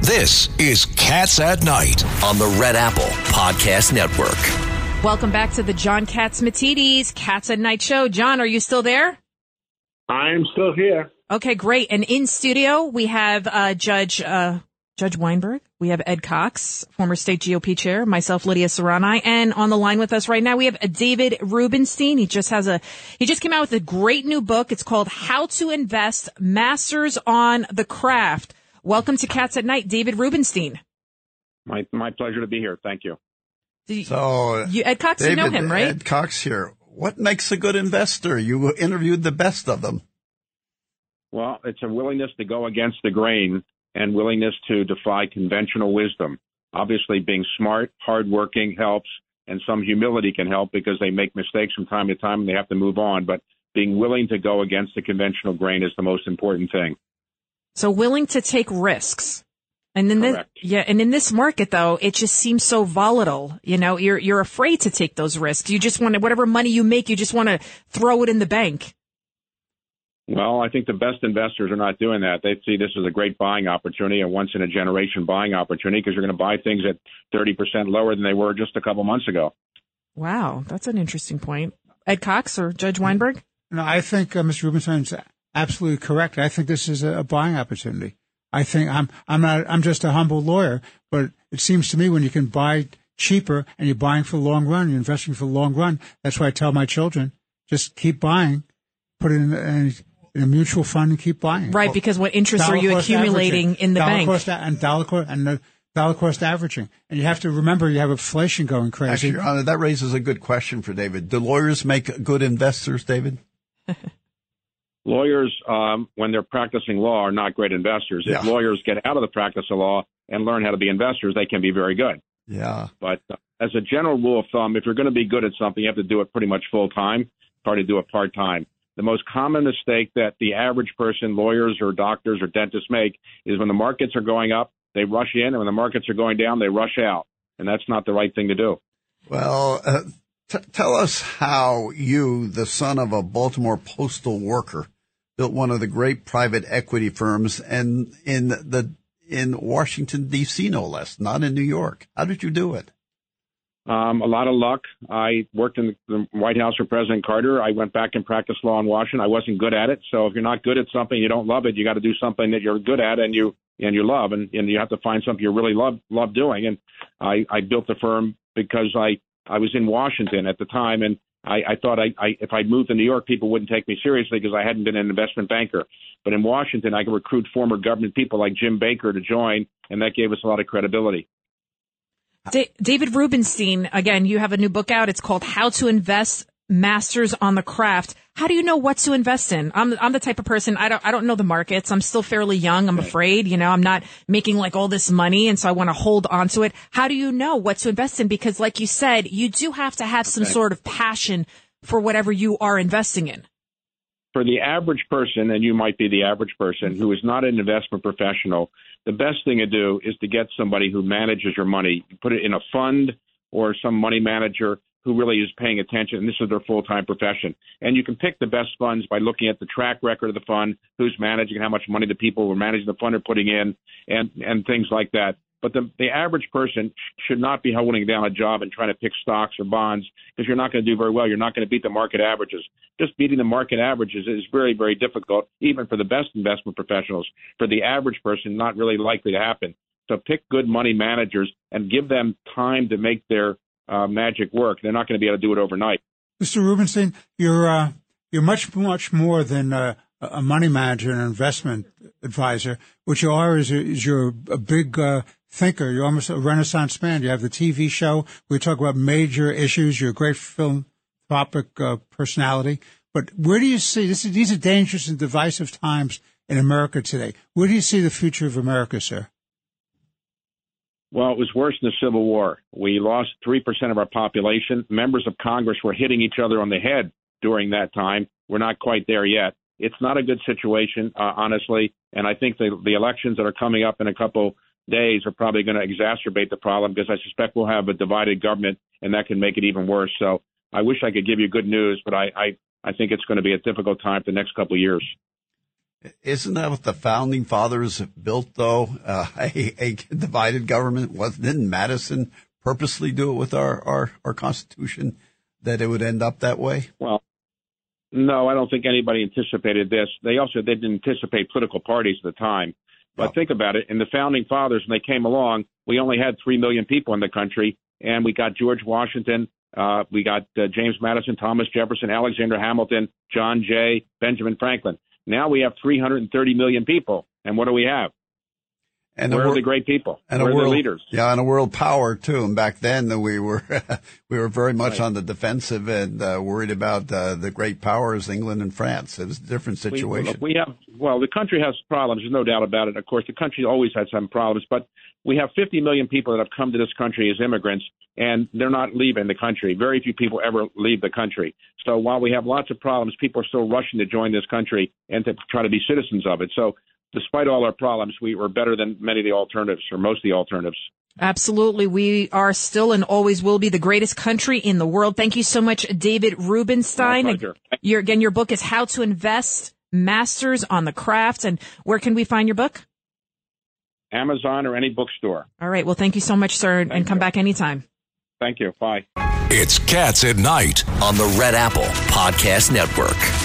This is Cats at Night on the Red Apple Podcast Network. Welcome back to the John Catsimatidis Cats at Night show. John, are you still there? I'm still here. Okay, great. And in studio, we have uh, Judge uh, Judge Weinberg. We have Ed Cox, former state GOP chair, myself, Lydia Serrani, and on the line with us right now, we have David Rubenstein. He just has a, he just came out with a great new book. It's called How to Invest Masters on the Craft. Welcome to Cats at Night, David Rubenstein. My, my pleasure to be here. Thank you. You, So, you, Ed Cox, David, you know him, right? Ed Cox here. What makes a good investor? You interviewed the best of them. Well, it's a willingness to go against the grain and willingness to defy conventional wisdom. Obviously, being smart, hardworking helps, and some humility can help because they make mistakes from time to time and they have to move on. But being willing to go against the conventional grain is the most important thing. So willing to take risks. And in this, yeah, and in this market though, it just seems so volatile. You know, you're you're afraid to take those risks. You just want to, whatever money you make, you just want to throw it in the bank. Well, I think the best investors are not doing that. They see this as a great buying opportunity, a once in a generation buying opportunity because you're going to buy things at 30% lower than they were just a couple months ago. Wow, that's an interesting point. Ed Cox or Judge Weinberg? No, I think uh, Mr. Rubenstein's absolutely correct. I think this is a, a buying opportunity. I think I'm I'm not I'm just a humble lawyer, but it seems to me when you can buy cheaper and you're buying for the long run, you're investing for the long run. That's why I tell my children just keep buying, put it in, in, in a mutual fund and keep buying. Right, because what interest are you accumulating averaging. in the dollar bank? Cost, and dollar cost and the dollar cost averaging, and you have to remember you have inflation going crazy. Actually, Your Honor, that raises a good question for David. Do lawyers make good investors, David? lawyers, um, when they're practicing law, are not great investors. If lawyers get out of the practice of law and learn how to be investors, they can be very good. Yeah. But uh, as a general rule of thumb, if you're going to be good at something, you have to do it pretty much full time. Hard to do it part time. The most common mistake that the average person, lawyers or doctors or dentists make, is when the markets are going up, they rush in, and when the markets are going down, they rush out. And that's not the right thing to do. Well, uh, t- tell us how you, the son of a Baltimore postal worker, built one of the great private equity firms and in the in Washington D.C. no less, not in New York. How did you do it? Um, a lot of luck. I worked in the White House for President Carter. I went back and practiced law in Washington. I wasn't good at it. So if you're not good at something, you don't love it. You got to do something that you're good at and you and you love, and, and you have to find something you really love love doing. And I, I built the firm because I I was in Washington at the time, and I, I thought I, I if I'd moved to New York, people wouldn't take me seriously because I hadn't been an investment banker. But in Washington, I could recruit former government people like Jim Baker to join, and that gave us a lot of credibility. Da- David Rubenstein, again, you have a new book out. It's called How to Invest Masters on the Craft. How do you know what to invest in? I'm, I'm the type of person, I don't, I don't know the markets. I'm still fairly young. I'm afraid, you know, I'm not making like all this money. And so I want to hold on to it. How do you know what to invest in? Because like you said, you do have to have some sort of passion for whatever you are investing in. for the average person, and you might be the average person who is not an investment professional, the best thing to do is to get somebody who manages your money, put it in a fund or some money manager who really is paying attention, and this is their full time profession. And you can pick the best funds by looking at the track record of the fund, who's managing, how much money the people who are managing the fund are putting in, and and things like that. But the, the average person should not be holding down a job and trying to pick stocks or bonds because you're not going to do very well. You're not going to beat the market averages. Just beating the market averages is very, very difficult, even for the best investment professionals. For the average person, not really likely to happen. So pick good money managers and give them time to make their uh, magic work. They're not going to be able to do it overnight. Mr. Rubenstein, you're uh, you're much much more than uh, a money manager and an investment advisor. What you are is, is you're a big uh, thinker. You're almost a Renaissance man. You have the TV show. We talk about major issues. You're a great philanthropic uh, personality. But where do you see this? Is, these are dangerous and divisive times in America today. Where do you see the future of America, sir? Well, it was worse than the Civil War. We lost 3% of our population. Members of Congress were hitting each other on the head during that time. We're not quite there yet. It's not a good situation, uh, honestly. And I think the, the elections that are coming up in a couple days are probably going to exacerbate the problem because I suspect we'll have a divided government and that can make it even worse. So I wish I could give you good news, but I, I, I think it's going to be a difficult time for the next couple of years. Isn't that what the founding fathers built, though? Uh, a, a, divided government? Was, didn't Madison purposely do it with our, our, our Constitution that it would end up that way? Well, no, I don't think anybody anticipated this. They also they didn't anticipate political parties at the time. But oh. think about it. In the founding fathers, when they came along, we only had 3 million people in the country, and we got George Washington, uh, we got uh, James Madison, Thomas Jefferson, Alexander Hamilton, John Jay, Benjamin Franklin. Now we have 330 million people, and what do we have? And Where wor- are the great people? And Where a world, leaders? Yeah, and a world power too. And back then, we were we were very much right. on the defensive and uh, worried about uh, the great powers, England and France. It was a different situation. We, we have well, the country has problems. There's no doubt about it. Of course, the country always had some problems, but we have 50 million people that have come to this country as immigrants, and they're not leaving the country. Very few people ever leave the country. So while we have lots of problems, people are still rushing to join this country and to try to be citizens of it. So despite all our problems, we were better than many of the alternatives or most of the alternatives. Absolutely. We are still and always will be the greatest country in the world. Thank you so much, David Rubenstein. Your, again, your book is How to Invest Masters on the Craft. And where can we find your book? Amazon or any bookstore. All right. Well, thank you so much, sir, thank and come you. back anytime. Thank you. Bye. It's Cats at Night on the Red Apple Podcast Network.